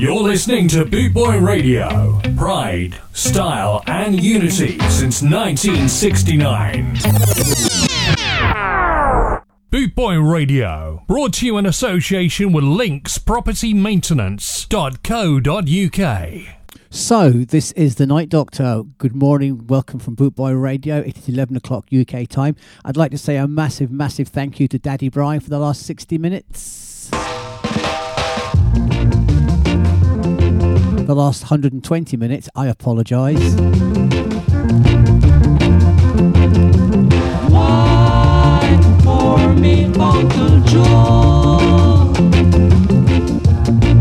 You're listening to Bootboy Radio. Pride, style, and unity since 1969. Bootboy Radio, brought to you in association with Links Property Maintenance.co.uk. So, this is the Night Doctor. Good morning. Welcome from Bootboy Radio. It is 11 o'clock UK time. I'd like to say a massive, massive thank you to Daddy Brian for the last 60 minutes. The last 120 minutes, I apologise. Joe.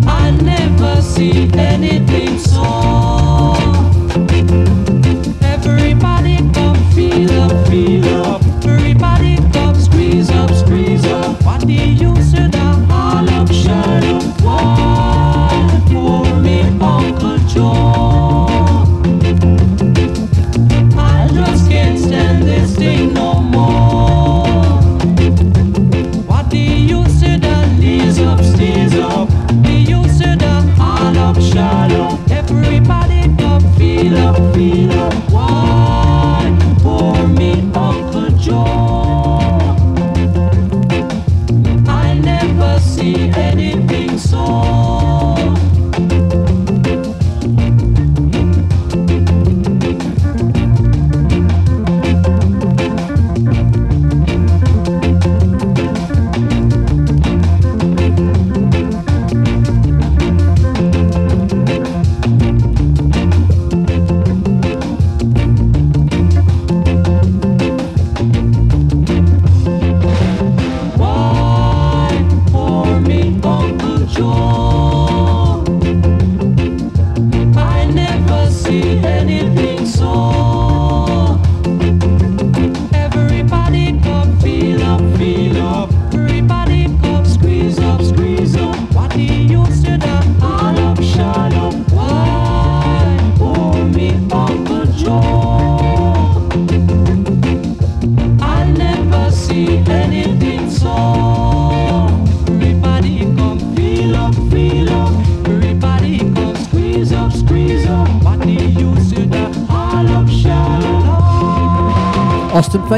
I never see anything so.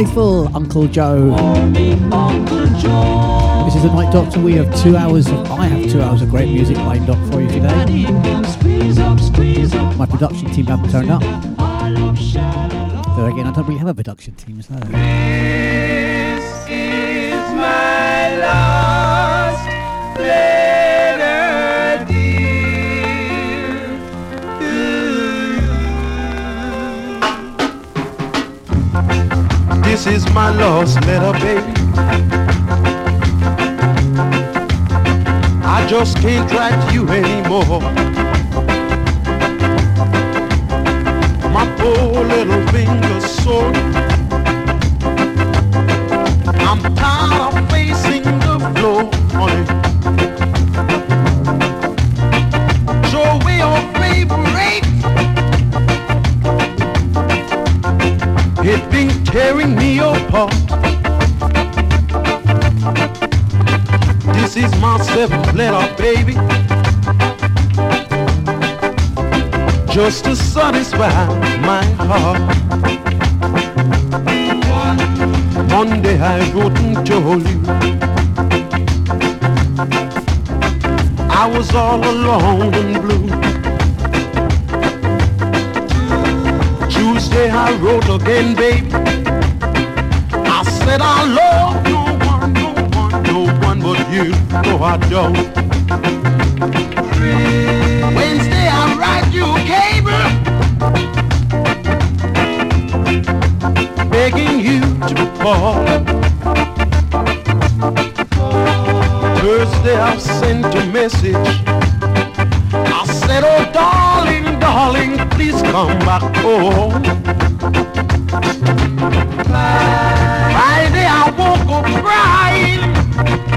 Uncle Joe. Uncle Joe. This is the Night Doctor. We have two hours of, I have two hours of great music lined up for you today. My production team haven't turned up. But again, I don't really have a production team, so. This is my lost letter, baby. I just can't write you anymore. My poor little finger's sore. I'm tired of facing the floor, honey. This is my seventh letter, baby. Just to satisfy my heart. Monday I wrote and told you I was all alone and blue. Tuesday I wrote again, baby. I said I love you. No, I don't. Wednesday I write you a cable, begging you to call. Thursday I sent a message. I said, oh darling, darling, please come back home. Friday I woke up crying.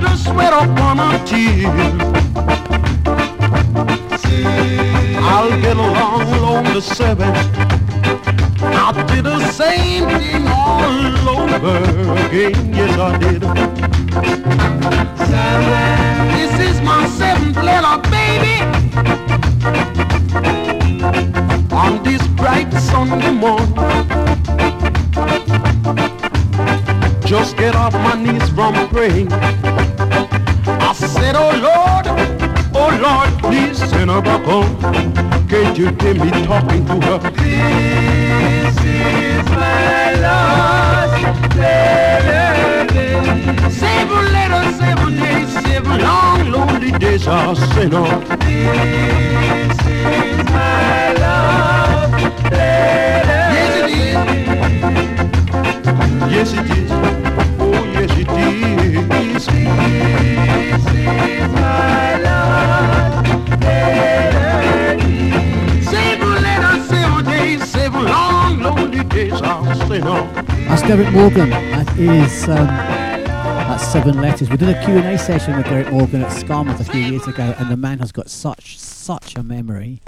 The sweat upon a tear. I'll get along on the seventh. I did the same thing all over again. Yes, I did. This is my seventh letter, baby. On this bright Sunday morning, just get off my knees from praying. Said, Oh Lord, oh Lord, please send her back home. Can't you hear me talking to her? This is my last letter. Seven letters, seven days, seven long, lonely days I'll send her. This is my love letter. Yes, it is. Yes, it is. I'll send her. That's Derrick Morgan. That is um, that's seven letters. We did a Q&A session with Derrick Morgan at Skamouth a few years ago, and the man has got such such a memory.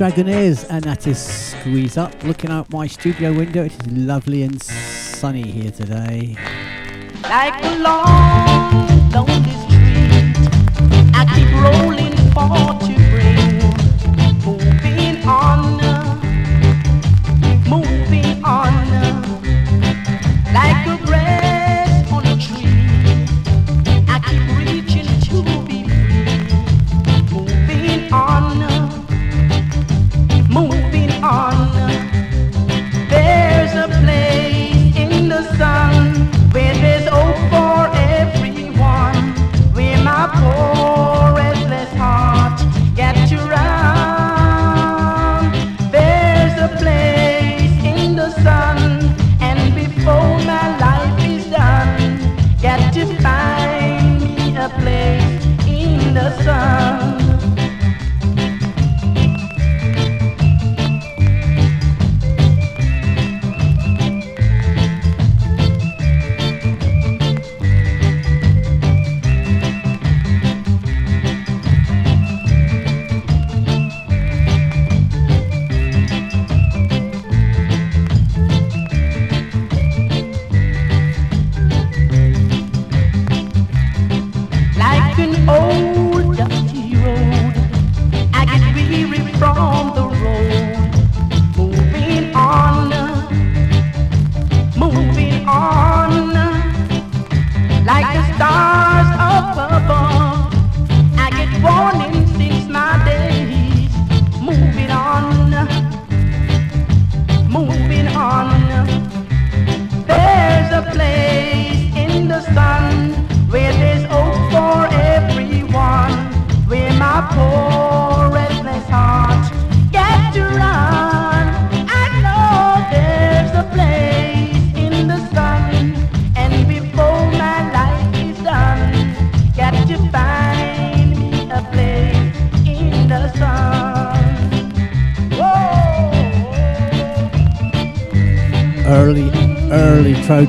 Dragonaires, and that is Squeeze Up. Looking out my studio window, it is lovely and sunny here today. like a long, lonely street. I keep rolling for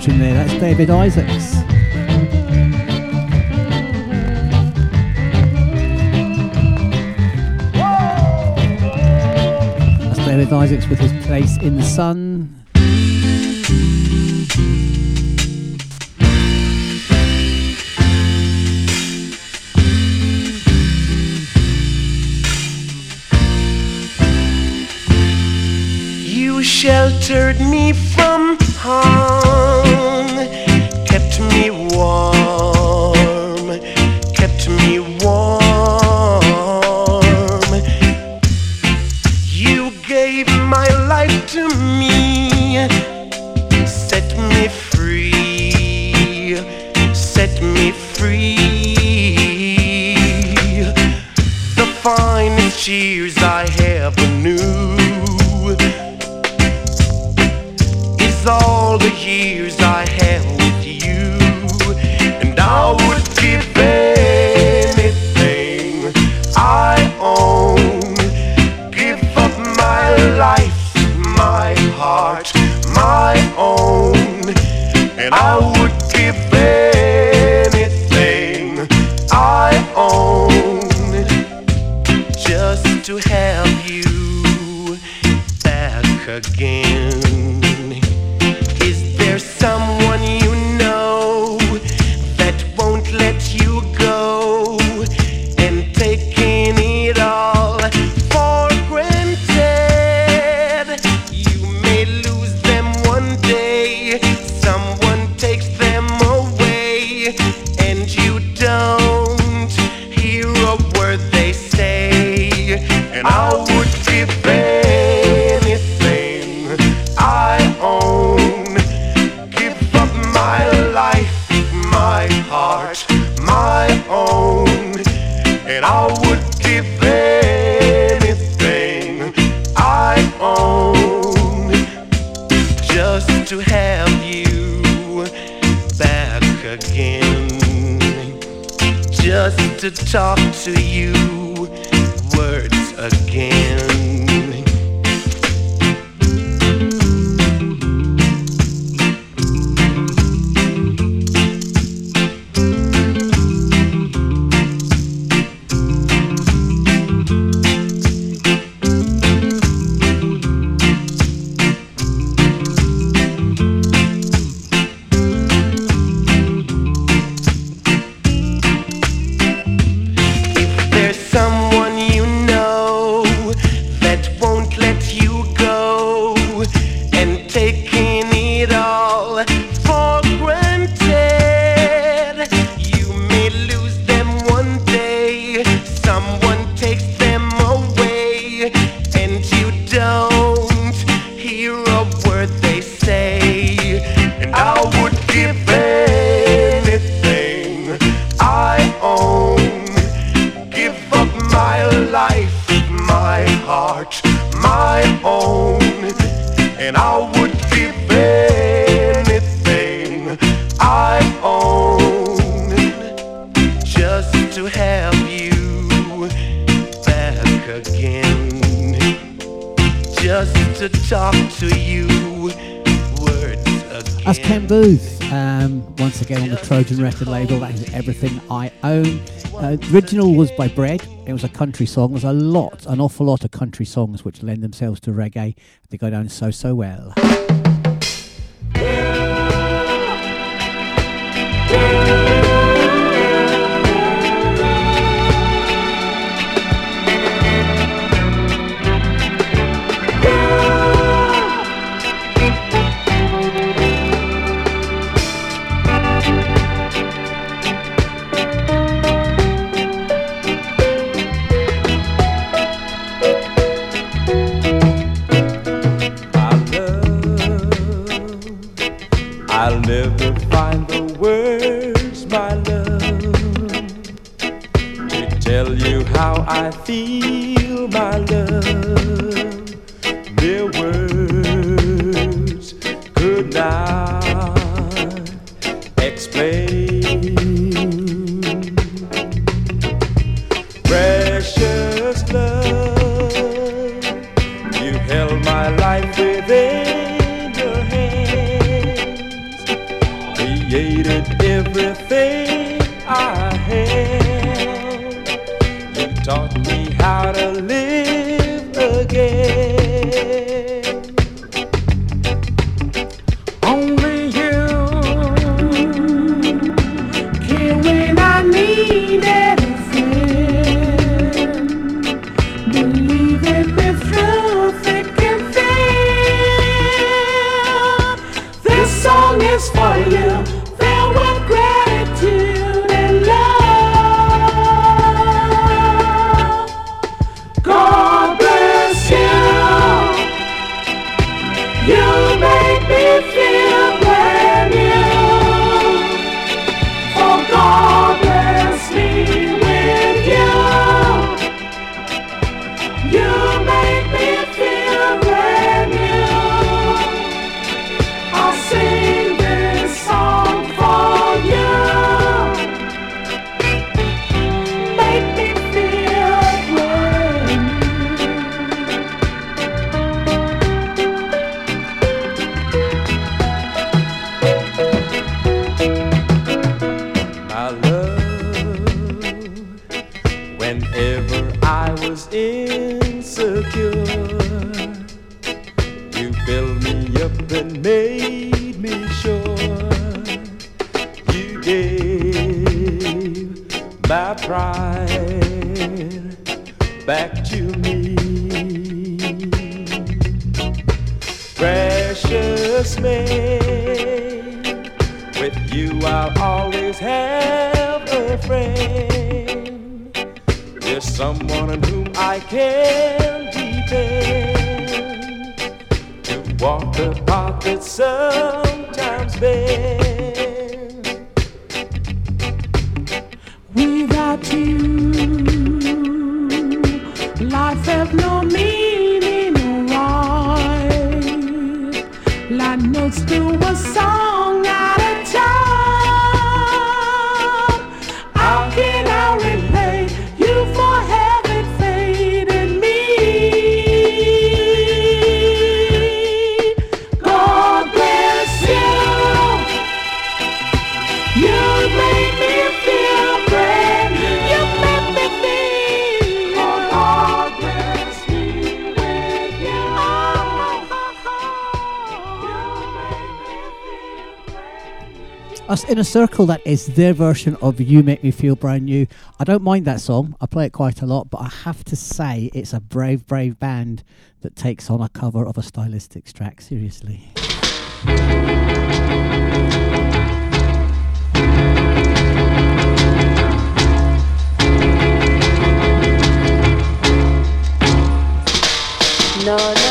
tune there. That's David Isaacs. That's David Isaacs with his place in the sun. sheltered me from harm. original was by Bread. It was a country song. There's a lot, an awful lot of country songs which lend themselves to reggae. They go down so, so well. that is their version of You Make Me Feel Brand New. I don't mind that song, I play it quite a lot, but I have to say it's a brave, brave band that takes on a cover of a stylistics track, seriously. No, no.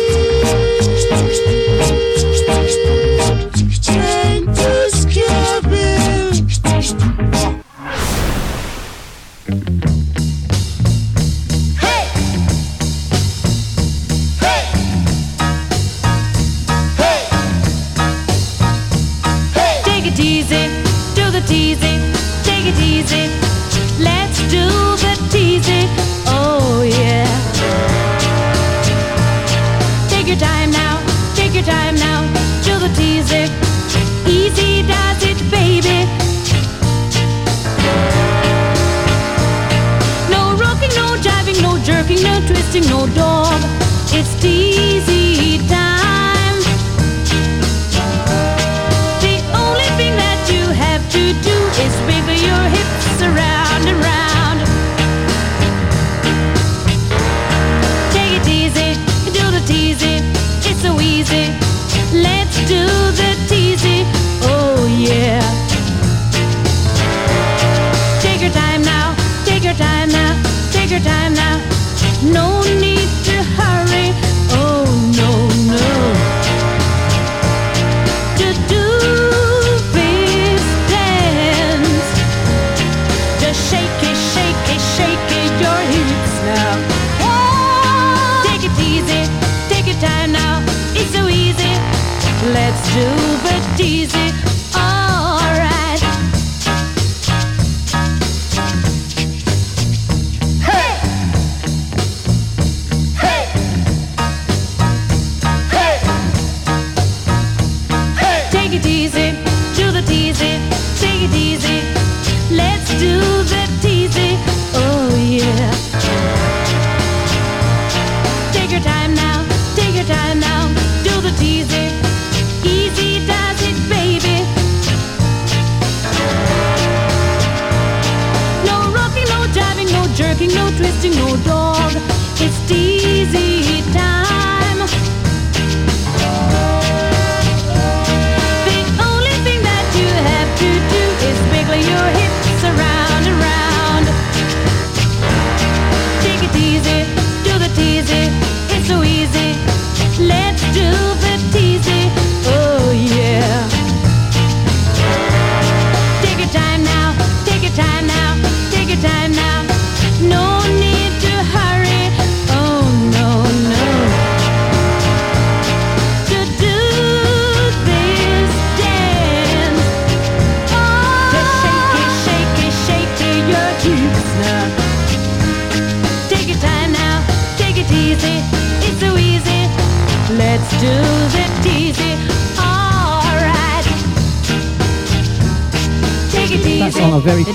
very cool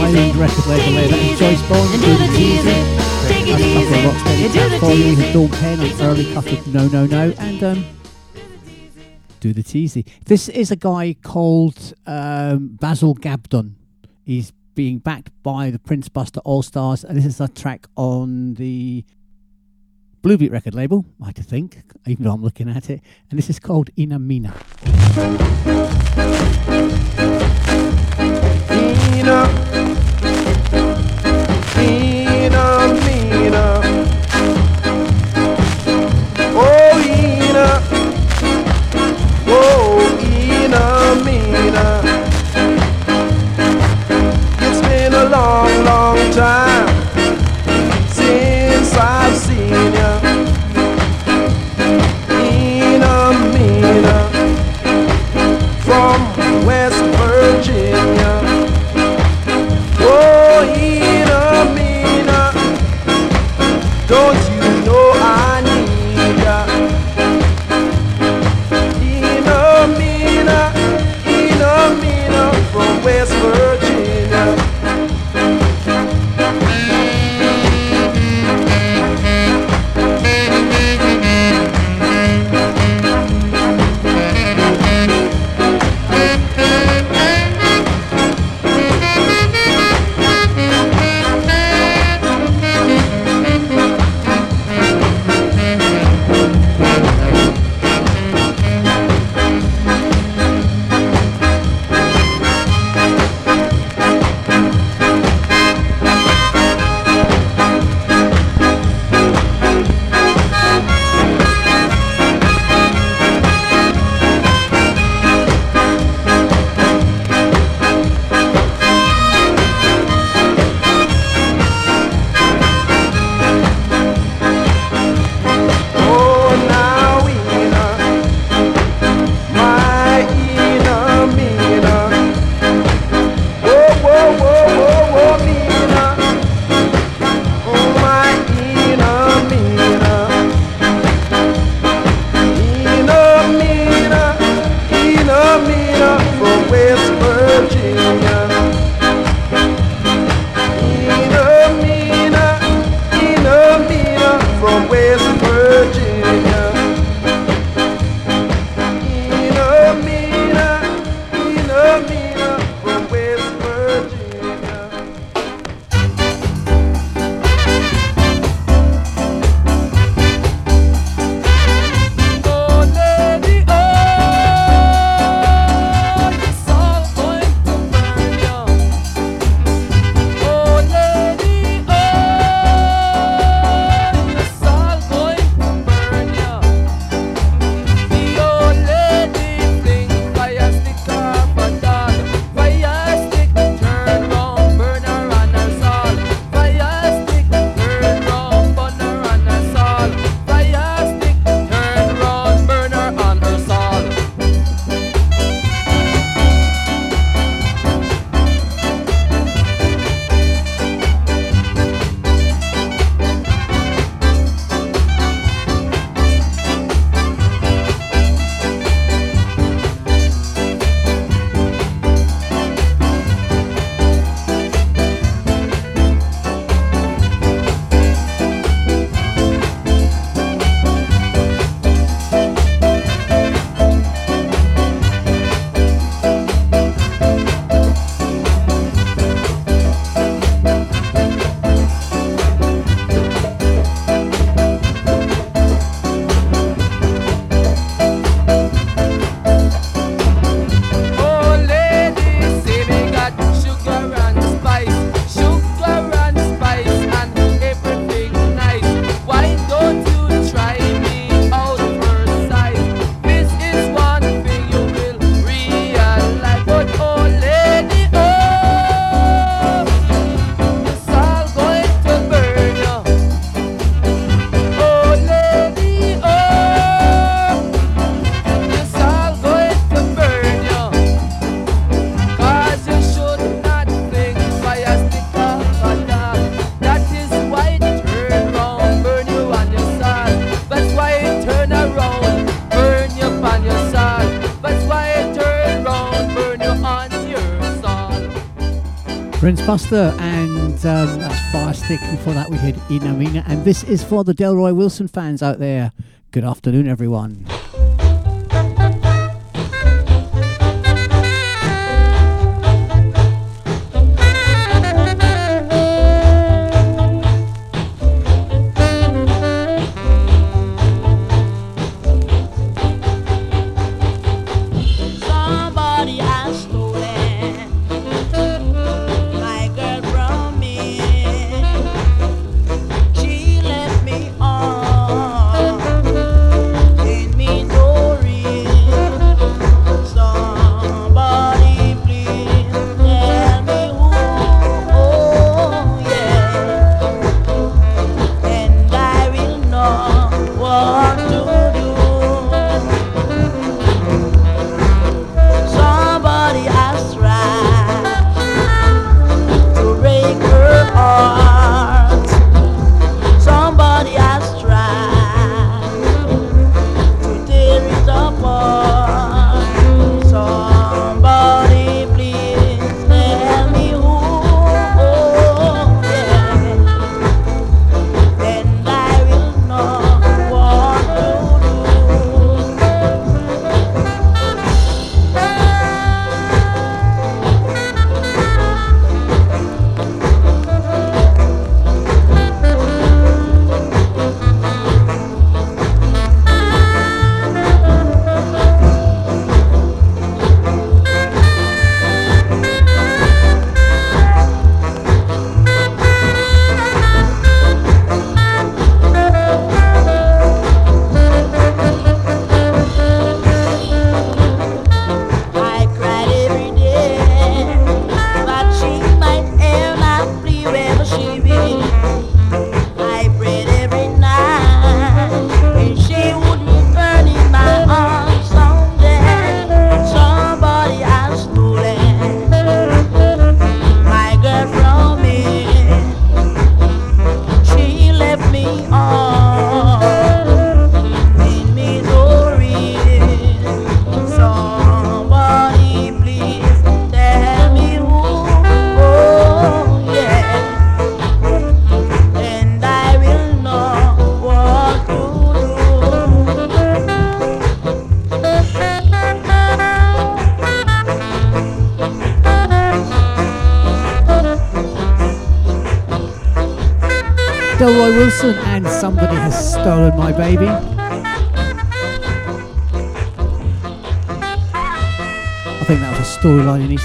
Island record label there. That is Joyce Bond, do the teasy. That's a couple of rock steady for you. His dog on early cut of No No No and um, do the teasing. This is a guy called um, Basil Gabbidon. He's being backed by the Prince Buster All Stars, and this is a track on the Bluebeat record label, I think, even though I'm looking at it, and this is called Ina Mina. Tina. Tina. Buster, and um, that's Firestick. Before that, we had Inamina. And this is for the Delroy Wilson fans out there. Good afternoon, everyone.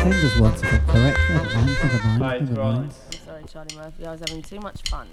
I'm correct. Mind, sorry, Charlie Murphy, I was having too much fun.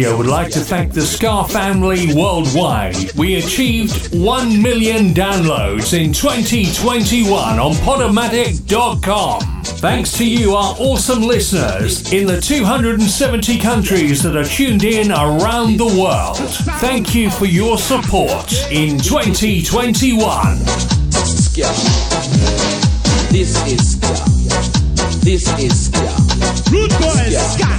Radio would like to thank the Ska family worldwide. We achieved 1 million downloads in 2021 on Podomatic.com. Thanks to you, our awesome listeners in the 270 countries that are tuned in around the world. Thank you for your support in 2021. This is Ska. This is Root Boys.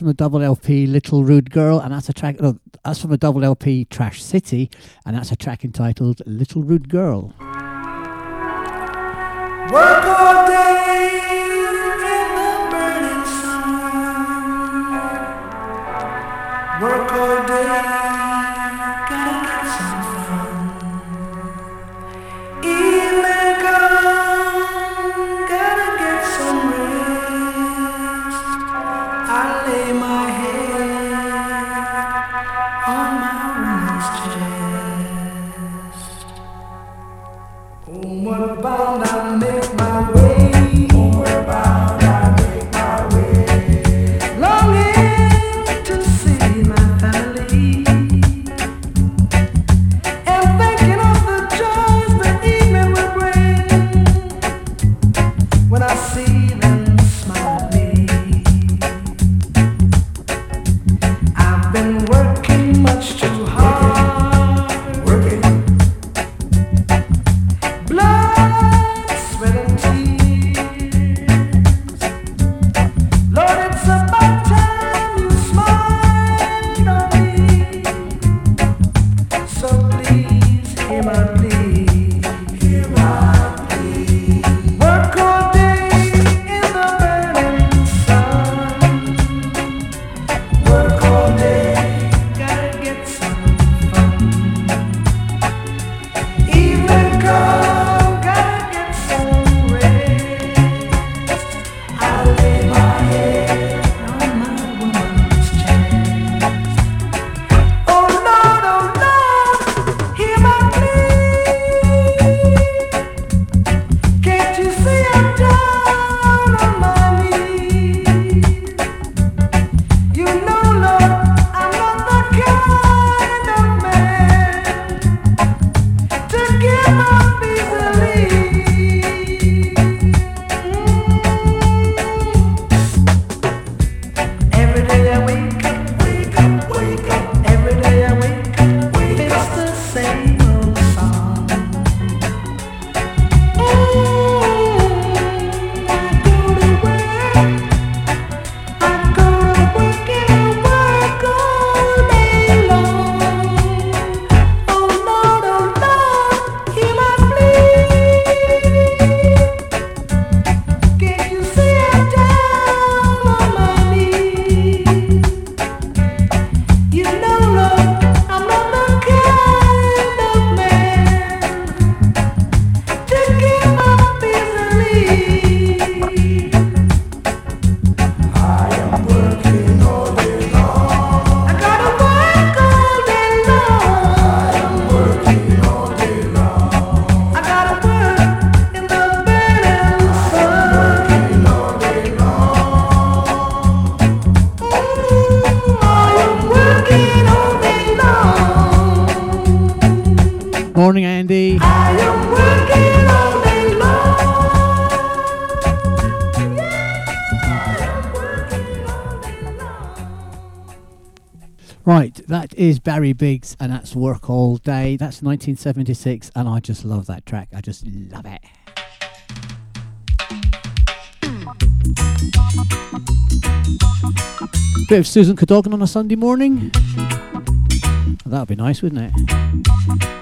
from a double LP, Little Rude Girl, and that's a track. No, that's from a double LP, Trash City, and that's a track entitled Little Rude Girl. Work all day in the burning sun. Work all day. Barry Biggs, and that's Work All Day. That's 1976, and I just love that track. I just love it. Bit of Susan Cadogan on a Sunday morning. That would be nice, wouldn't it?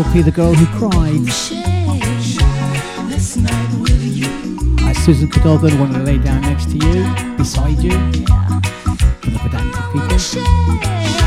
LP The Girl Who Cried. That's Susan Cadogan, want to lay down next to you, beside you, for the pedantic people.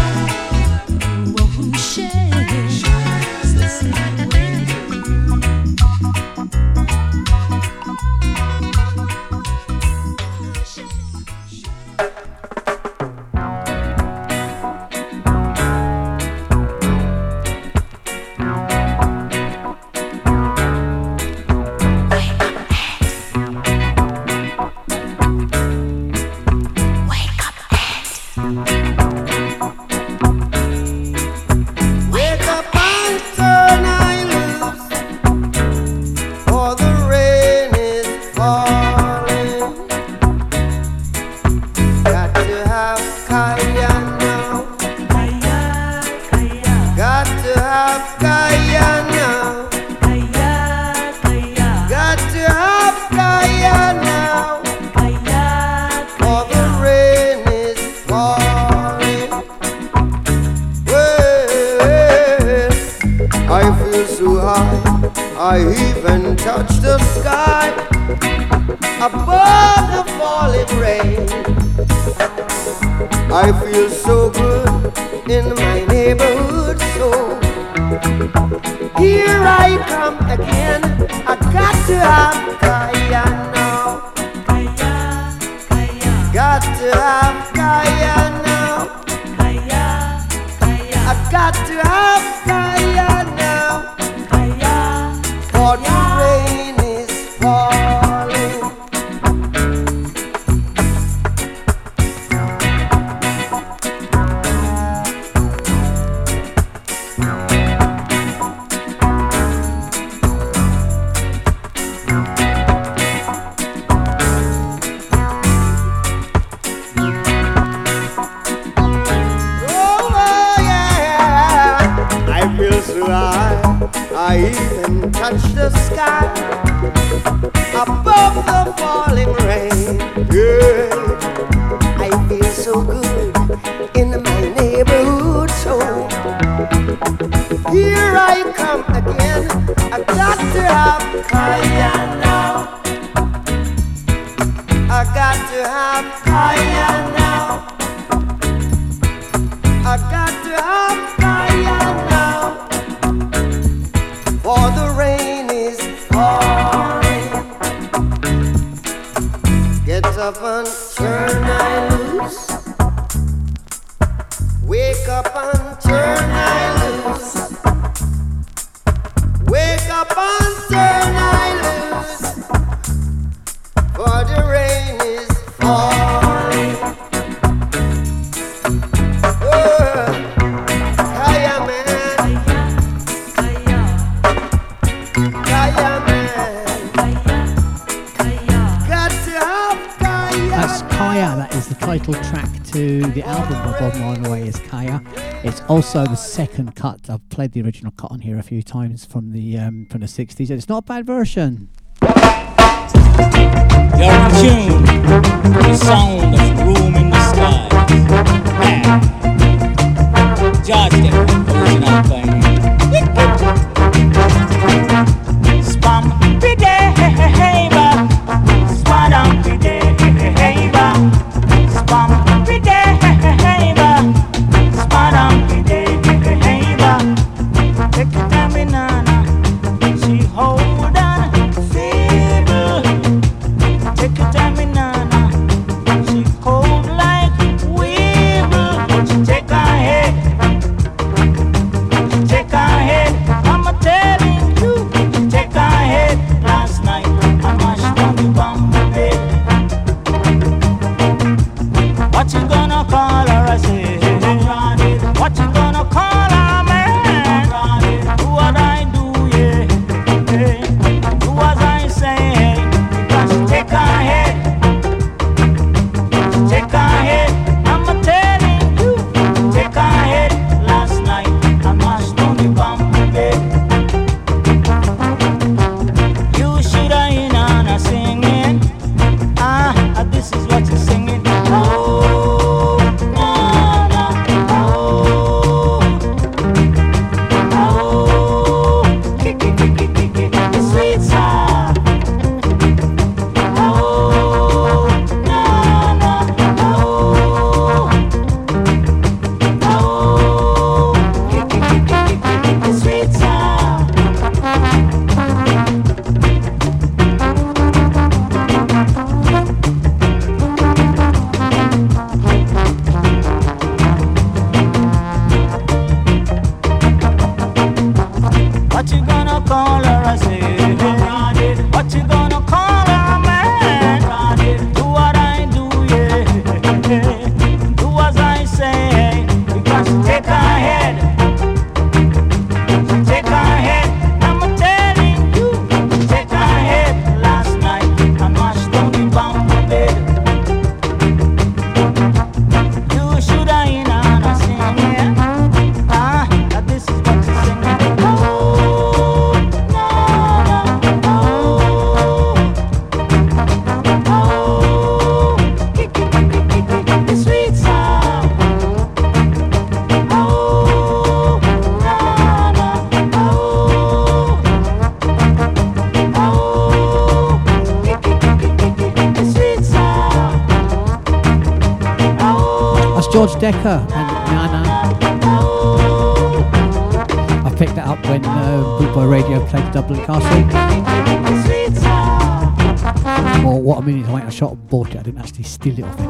also the second cut. I've played the original cut on here a few times from the um, from the 60s, and it's not a bad version. You're in tune. The song Dekker and Nana. I picked that up when uh, Bootboy Radio played Dublin Castle. Well, what a minute is, I shot and bought it. I didn't actually steal it off it.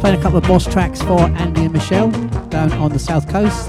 Playing a couple of boss tracks for Andy and Michelle down on the south coast.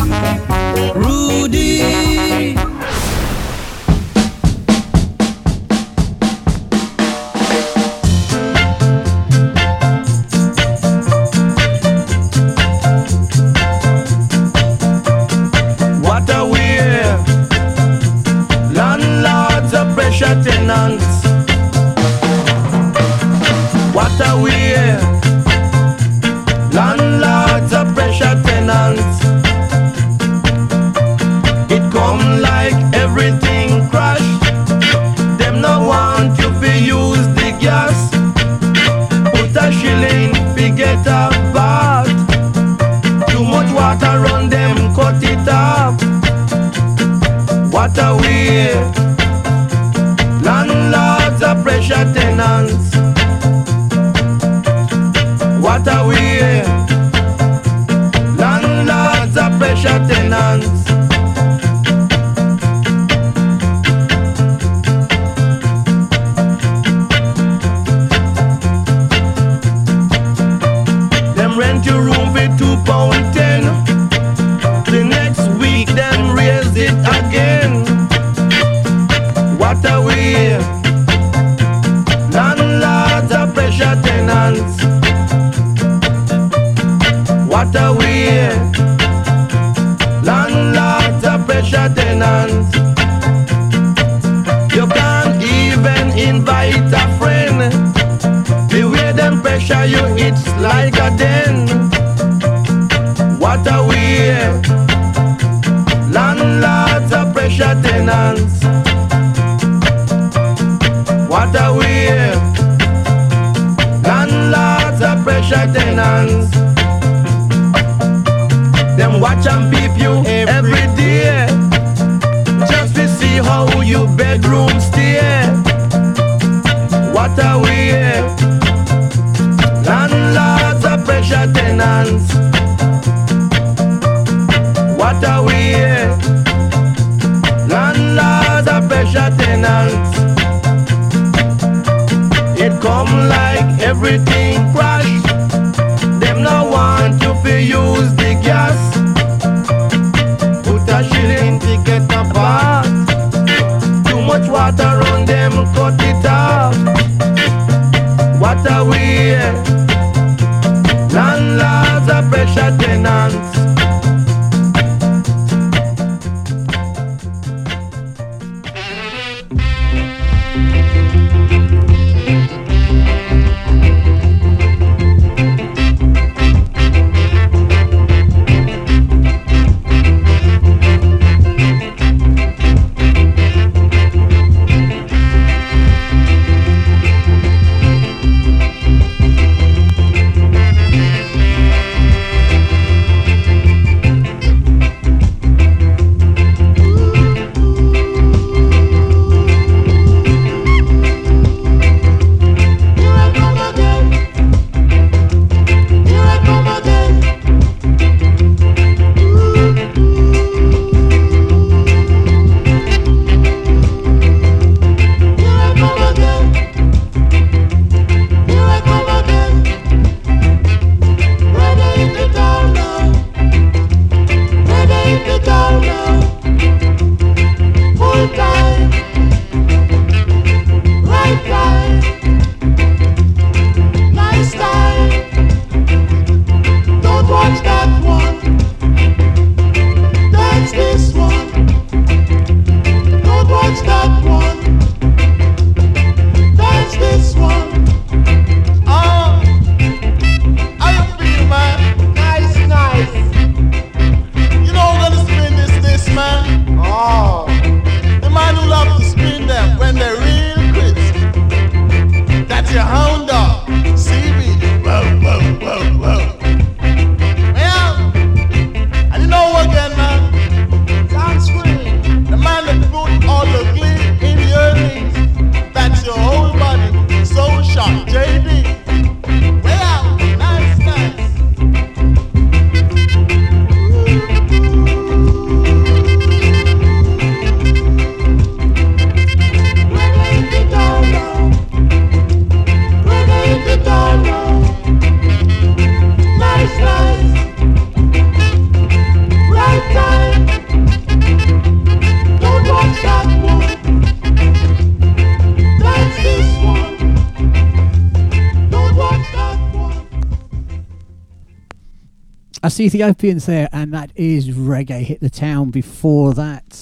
Ethiopians there, and that is Reggae Hit the Town. Before that,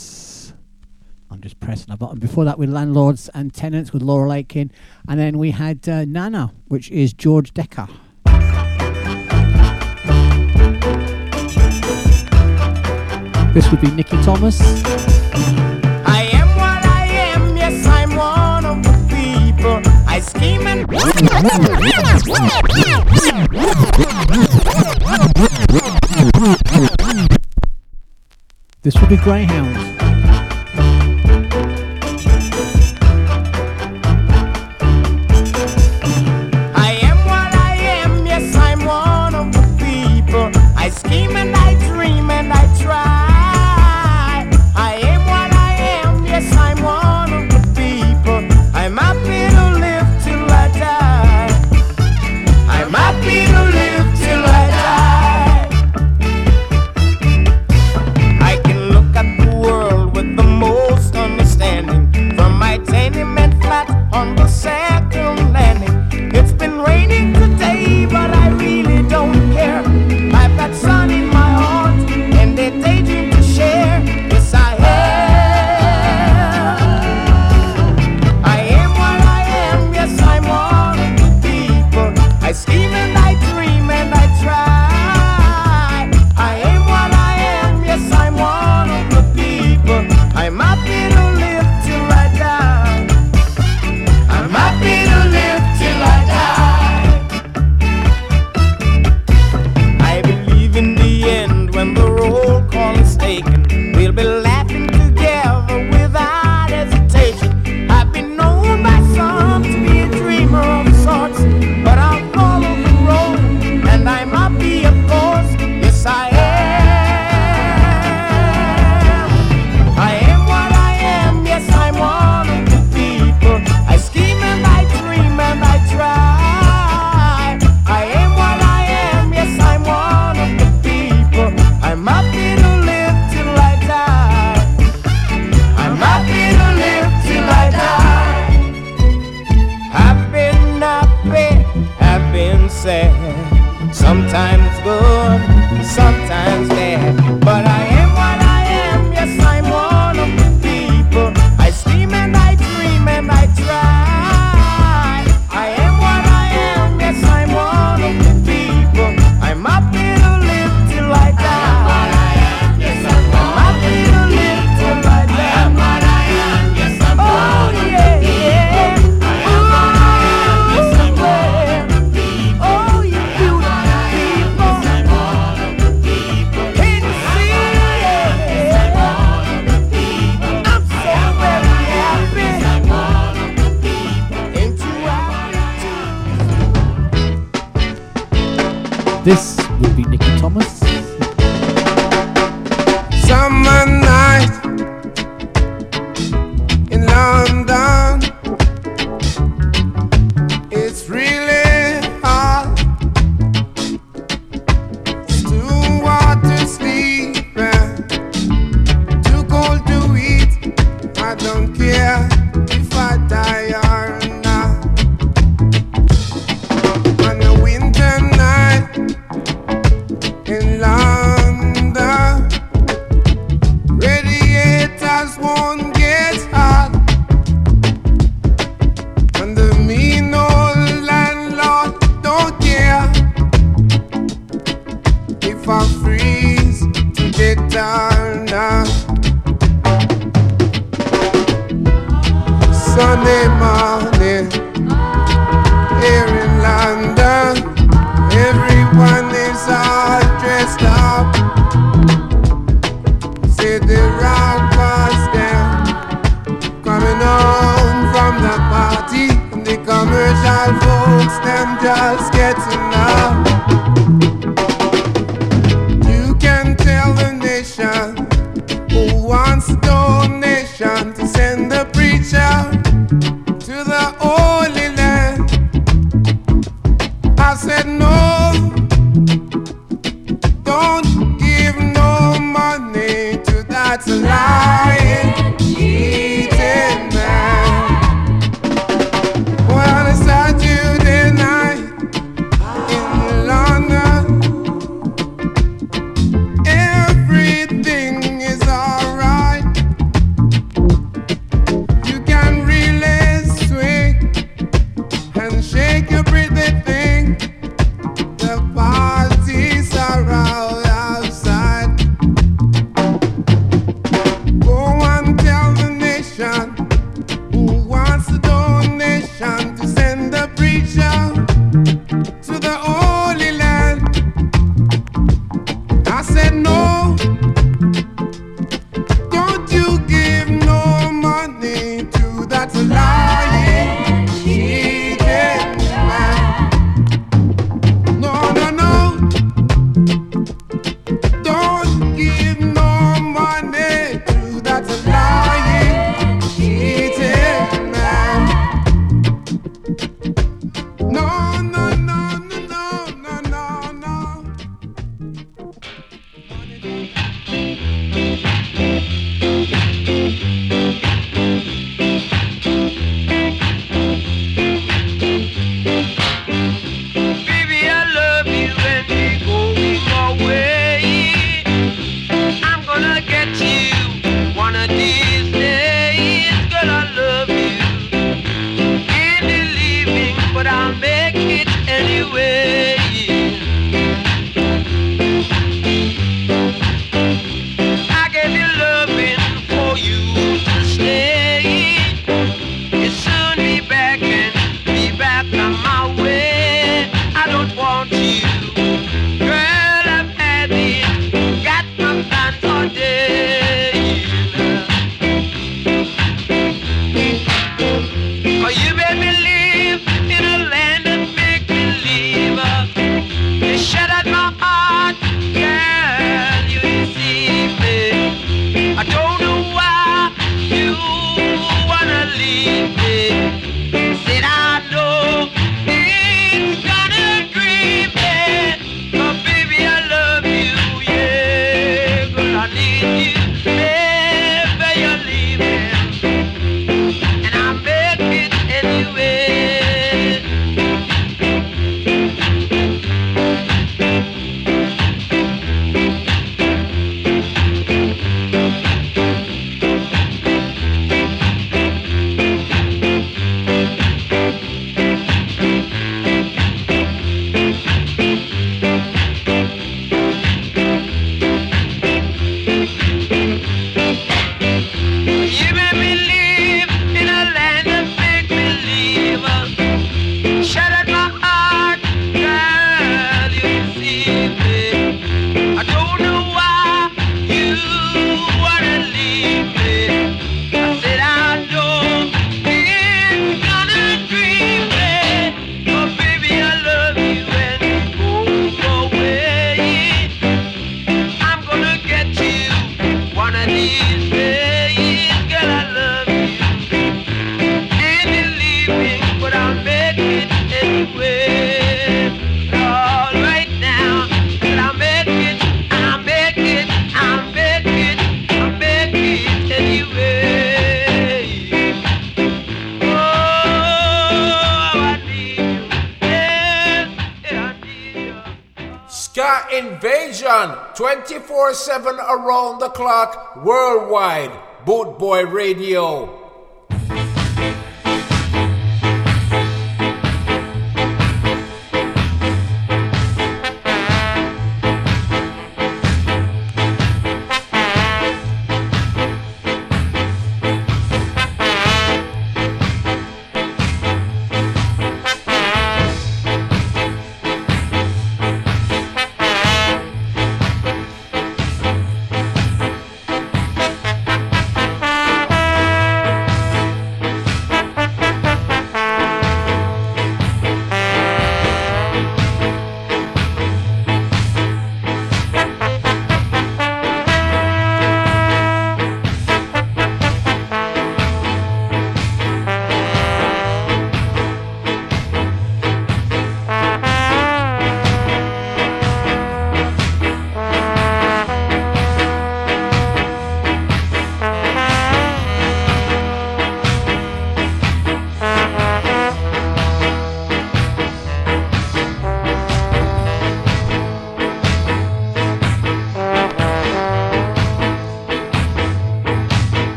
I'm just pressing a button. Before that, with Landlords and Tenants with Laurel Aitken, and then we had uh, Nana, which is George Dekker. This would be Nikki Thomas. I am what I am, yes, I'm one of the people. I scheme and. Greyhound. gentle folks, them just getting up. Invasion 24 7 around the clock worldwide. Boot Boy Radio.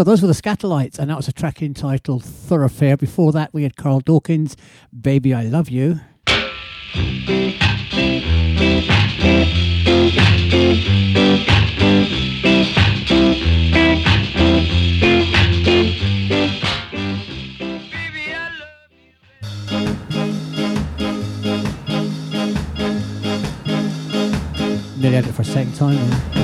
So those were the Skatalites, and that was a track entitled Thoroughfare. Before that, we had Carl Dawkins, Baby I Love You. Nearly had it for a second time.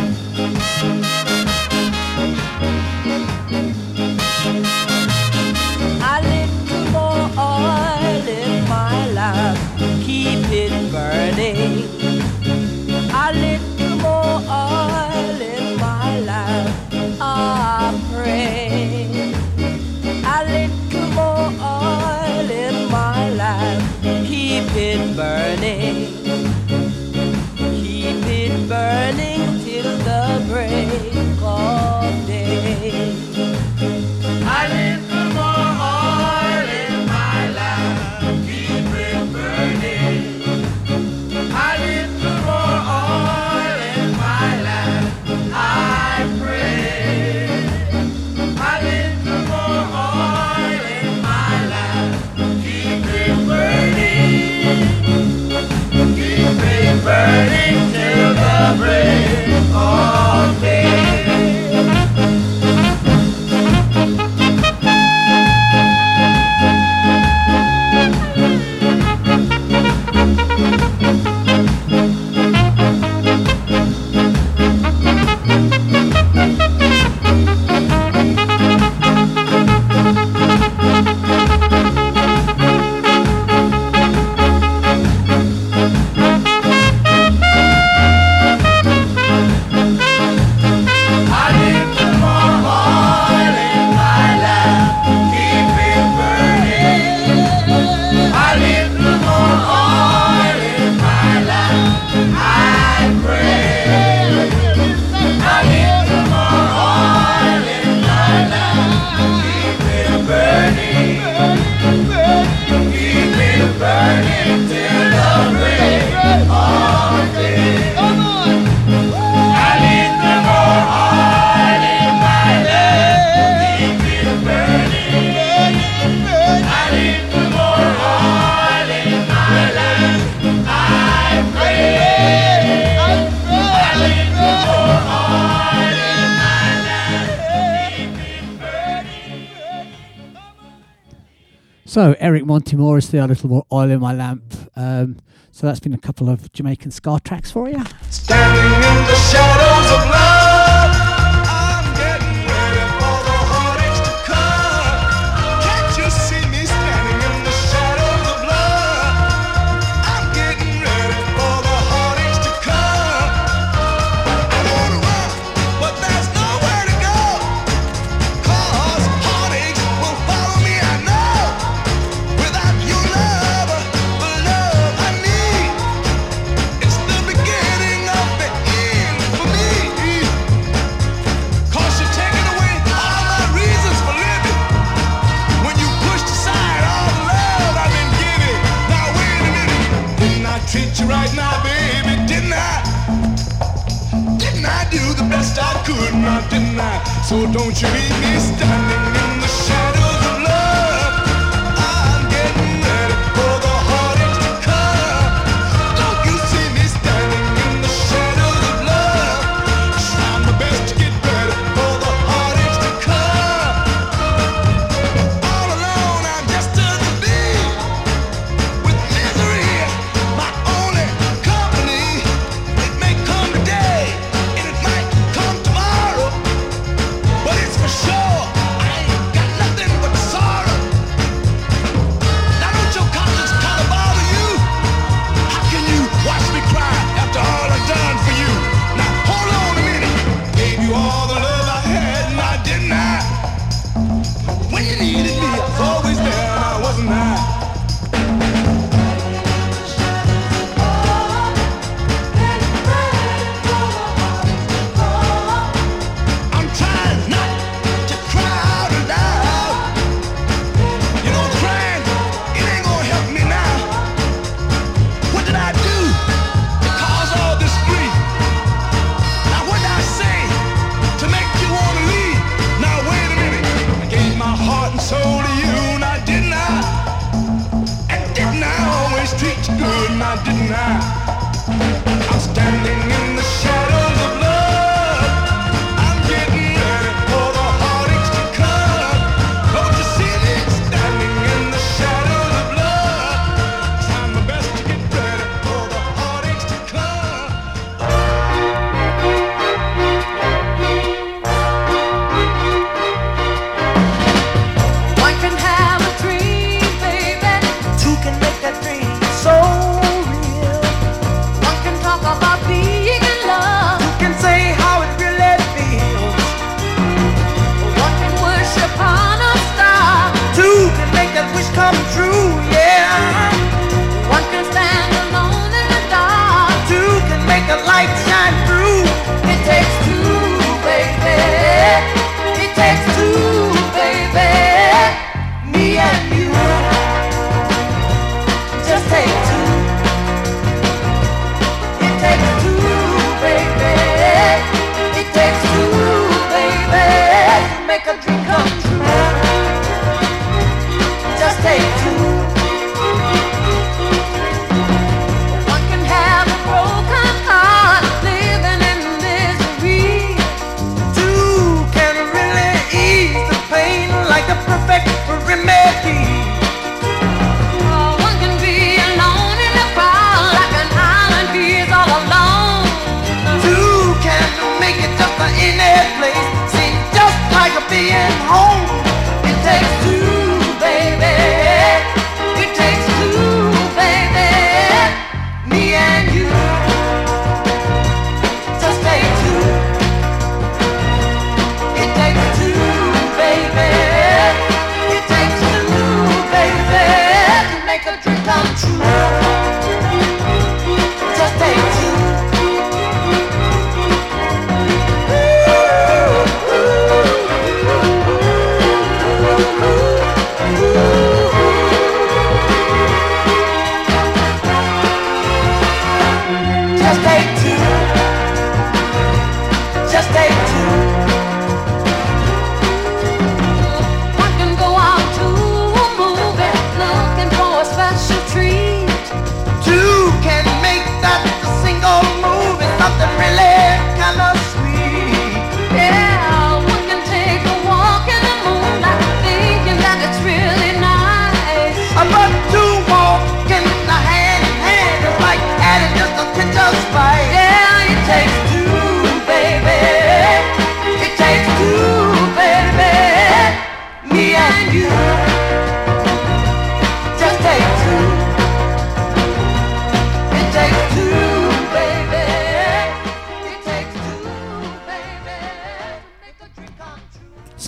timorously, a little more oil in my lamp. Um, so that's been a couple of Jamaican ska tracks for you. Standing in the shadows of.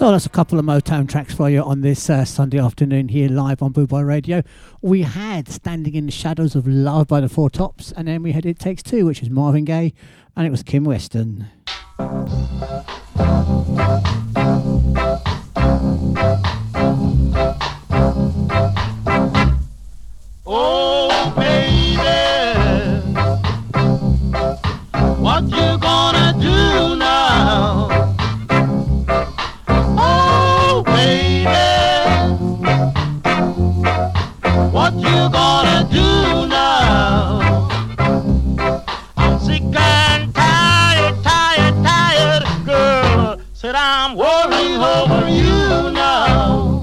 So that's a couple of Motown tracks for you on this uh, Sunday afternoon here live on Boot Boy Radio. We had Standing in the Shadows of Love by the Four Tops, and then we had It Takes Two, which is Marvin Gaye, and it was Kim Weston. Oh, baby, you gonna do now? I'm sick and tired, tired, tired, girl. Said I'm over you now.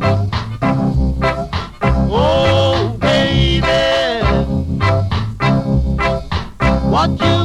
Oh, baby, what you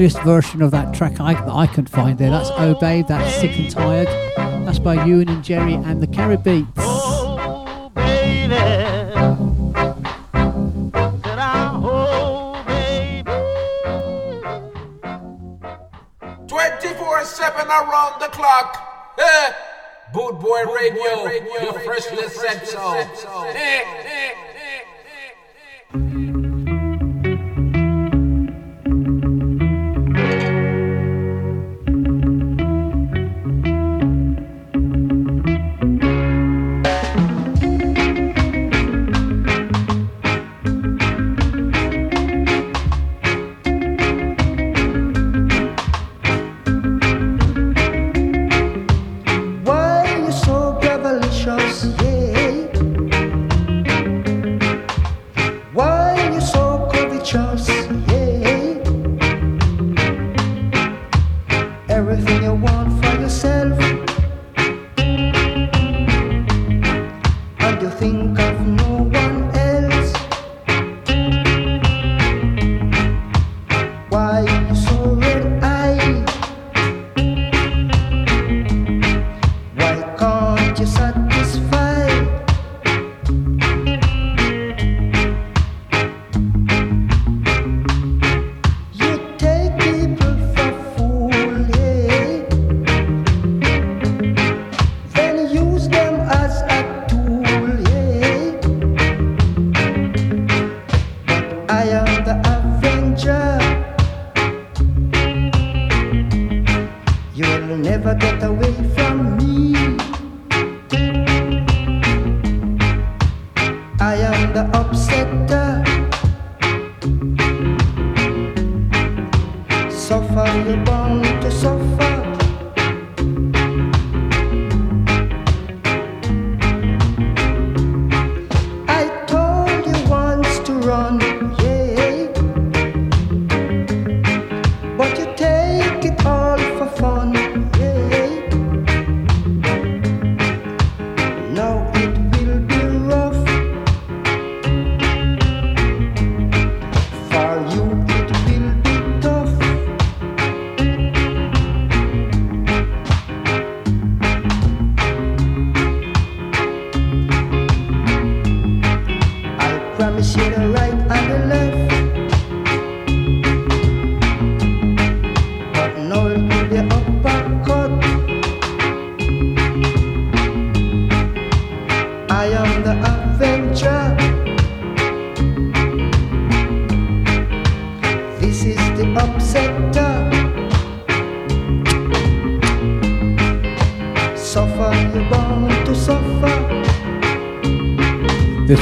earliest version of that track I, that I can find there. That's Oh Babe, that's Sick and Tired. That's by Ewan and Jerry and the Carib Beats. baby. Said I'm baby. 24 7 around the clock. Eh. Boot Boy Radio, your freshly set so. Eh, eh. Why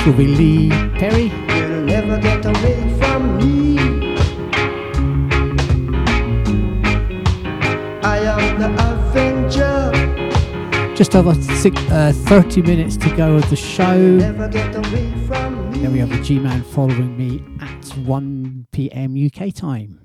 will be Lee Perry. You'll never get away from me. I am the Avenger. Just over six, uh, 30 minutes to go of the show. Then we have the G Man following me at 1 pm UK time.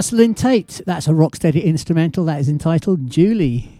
Jocelyn Tate, that's a Rocksteady instrumental that is entitled Julie.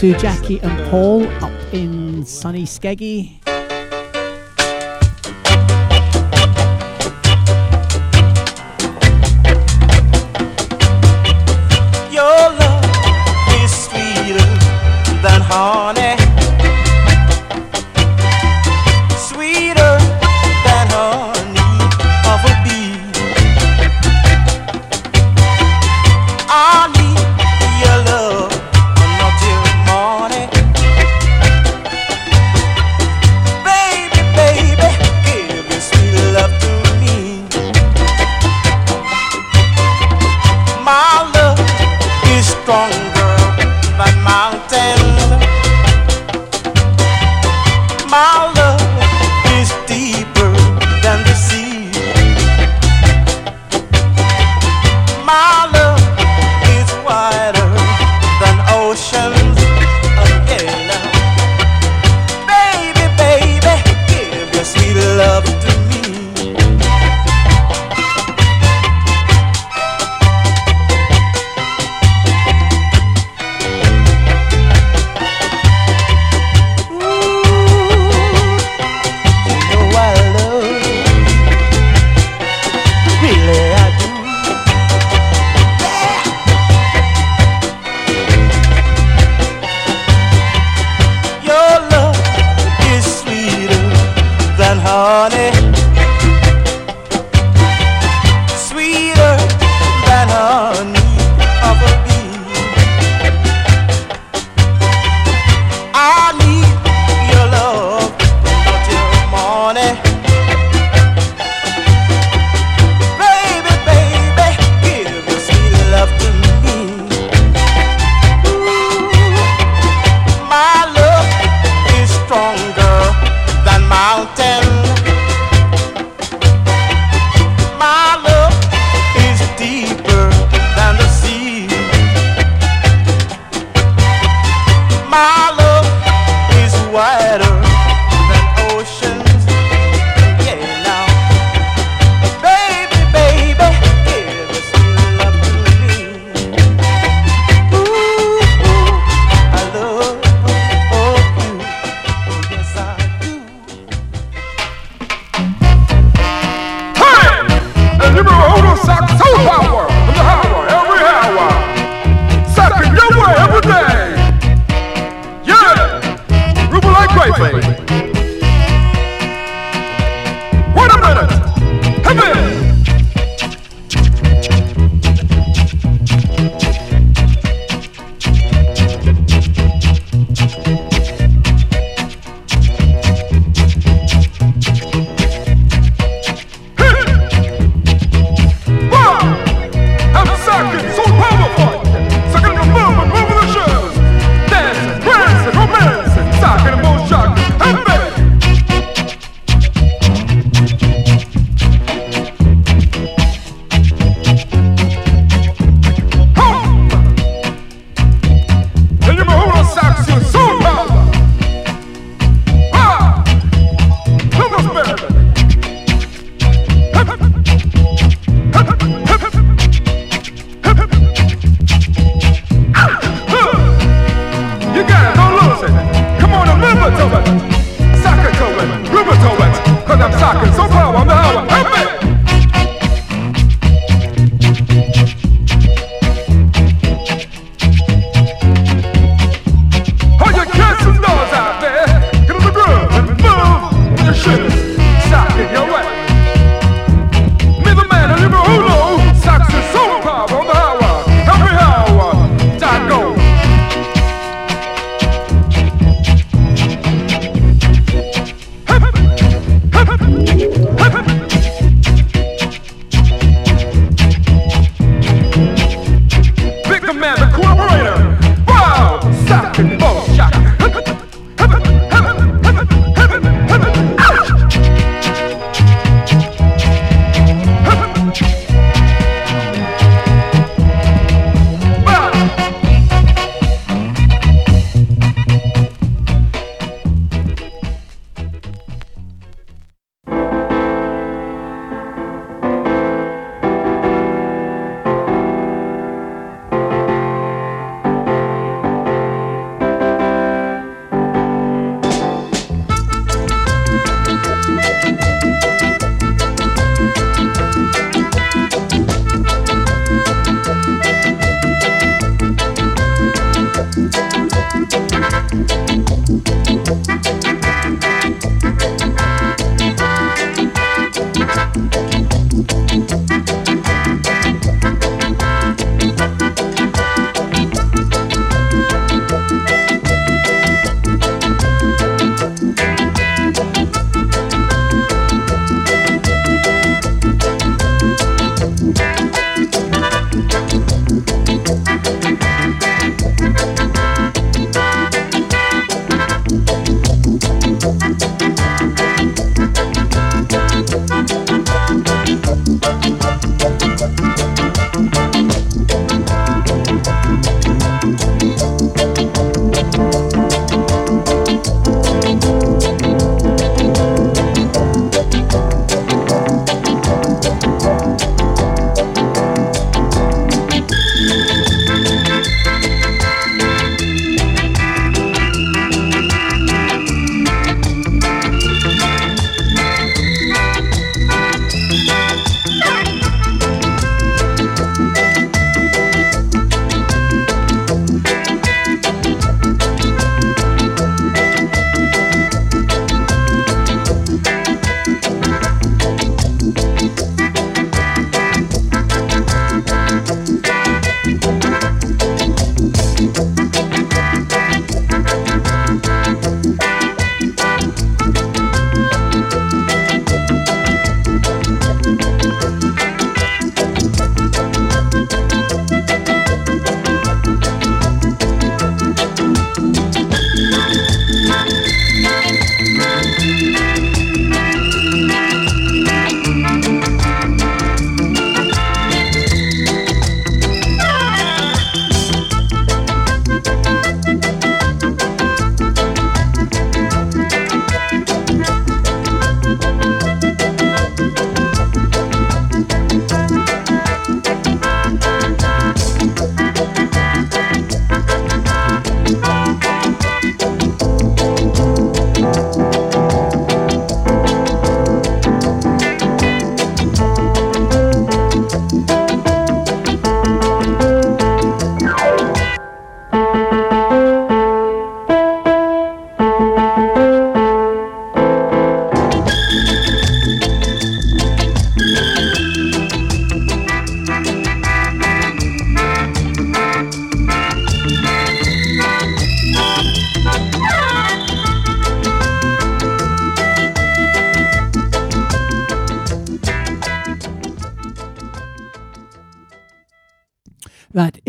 To Jackie and Paul up in sunny Skeggy.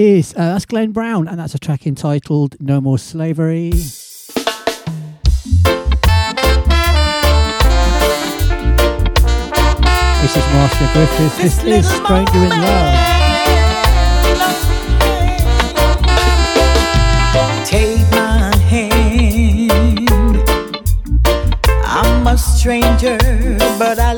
is uh, that's Glenn Brown, and that's a track entitled No More Slavery. This is Master Griffiths. This, this is Stranger in Love. Take my hand. I'm a stranger, but I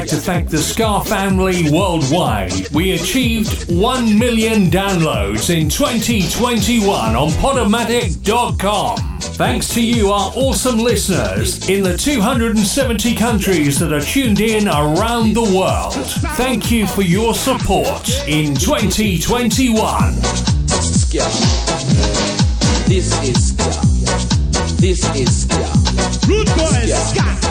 like to thank the Ska family worldwide. We achieved 1 million downloads in 2021 on Podomatic.com. Thanks to you, our awesome listeners in the 270 countries that are tuned in around the world. Thank you for your support in 2021. This is Ska. This is Ska. Boys, Ska.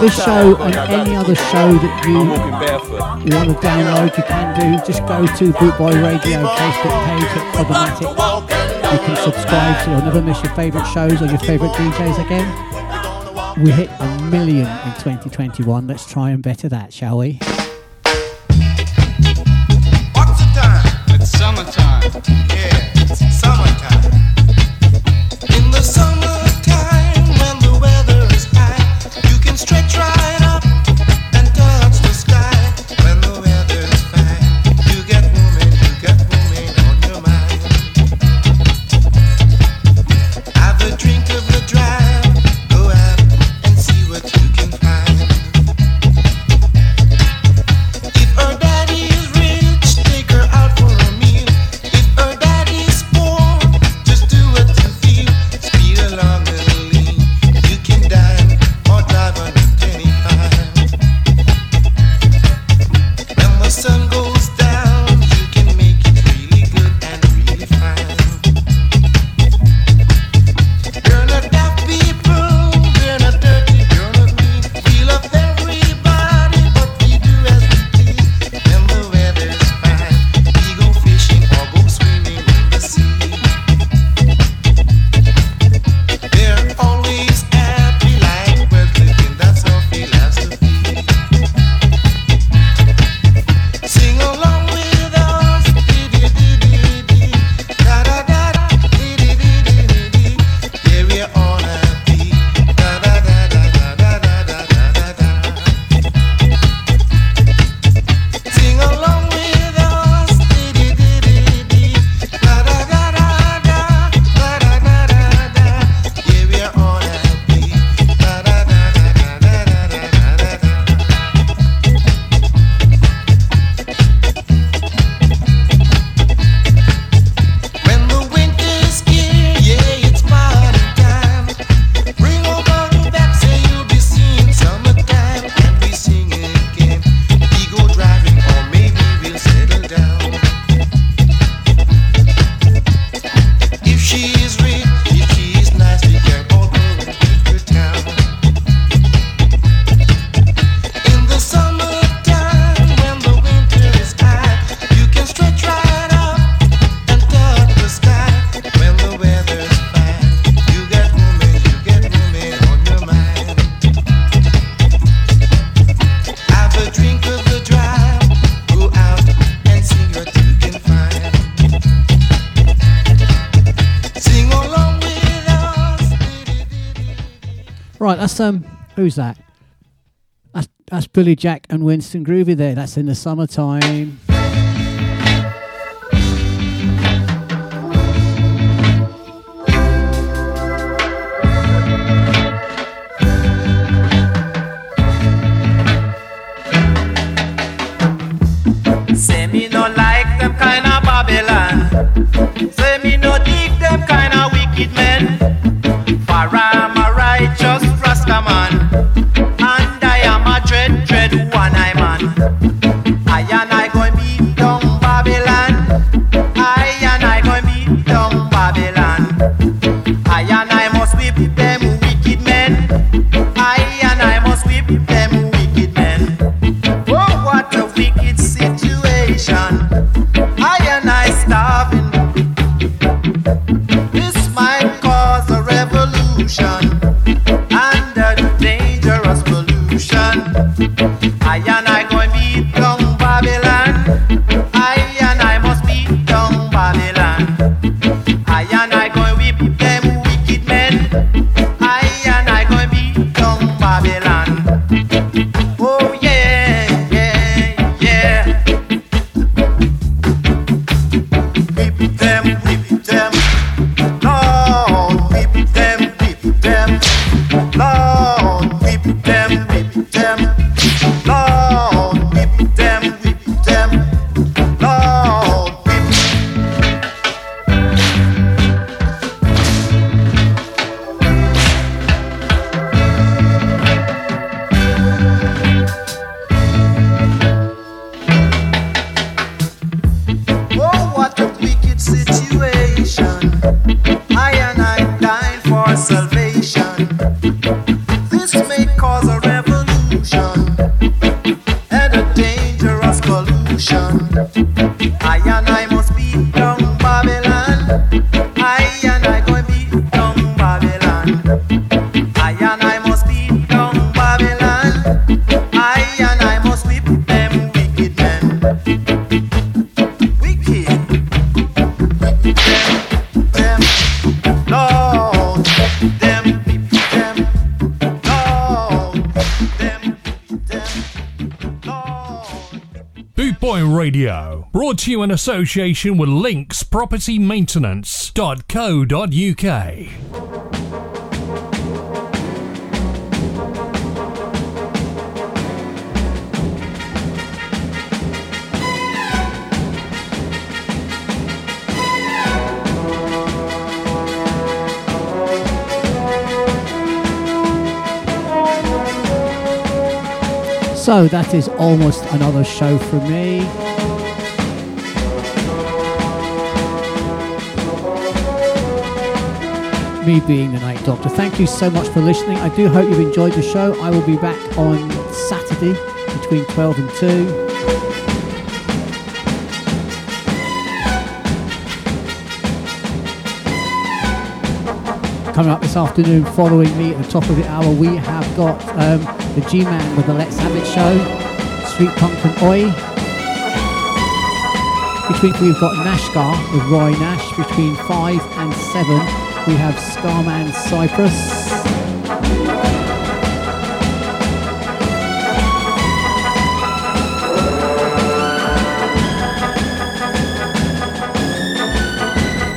this show and any other show that you want to download, you can do. Just go to Boot Boy Radio Facebook page at Podomatic. You can subscribe so you'll never miss your favourite shows or your favourite DJs again. We hit a million in 2021. Let's try and better that, shall we? Um, who's that? That's that's Billy Jack and Winston Groovy there. That's in the summertime. This may cause a revolution and a dangerous pollution. Radio, brought to you in association with Links Property Maintenance.co.uk. So that is almost another show for me. Me being the Night Doctor. Thank you so much for listening. I do hope you've enjoyed the show. I will be back on Saturday between 12 and 2. Coming up this afternoon, following me at the top of the hour, we have got um, the G Man with the Let's Have It show, Street Punk and Oi. Between we've got Nashgar with Roy Nash. Between five and seven, we have Scarman Cyprus.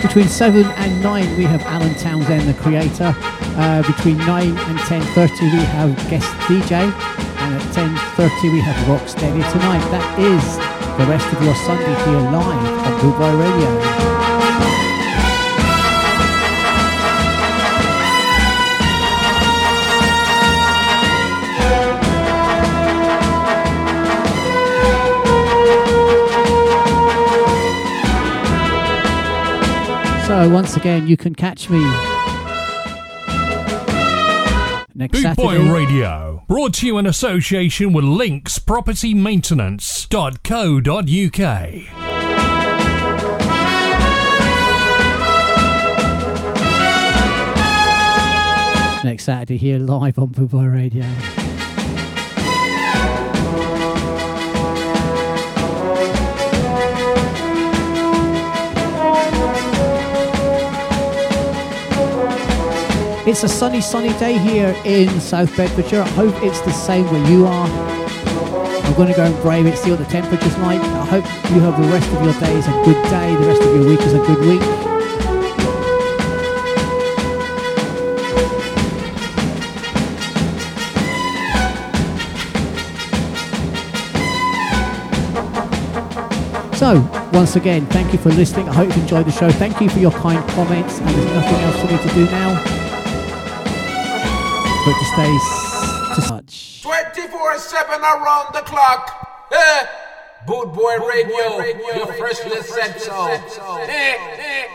Between seven and nine, we have Alan Townsend, the creator. Uh, between nine and ten thirty, we have guest DJ, and at ten thirty, we have Rocksteady tonight. That is the rest of your Sunday here live on Boy Radio. So once again, you can catch me next Boot Boy Saturday. Radio, brought to you in association with Links Property Maintenance.co.uk. next Saturday here live on Boot Boy Radio. It's a sunny, sunny day here in South Bedfordshire. I hope it's the same where you are. I'm going to go and brave it, see what the temperature's like. I hope you have the rest of your day is a good day, the rest of your week is a good week. So, once again, thank you for listening. I hope you enjoyed the show. Thank you for your kind comments, and there's nothing else for me to do now but to stay s- to such. 24 7 around the clock. Eh? Boot Boy Radio, your freshly said so. Eh, eh, eh.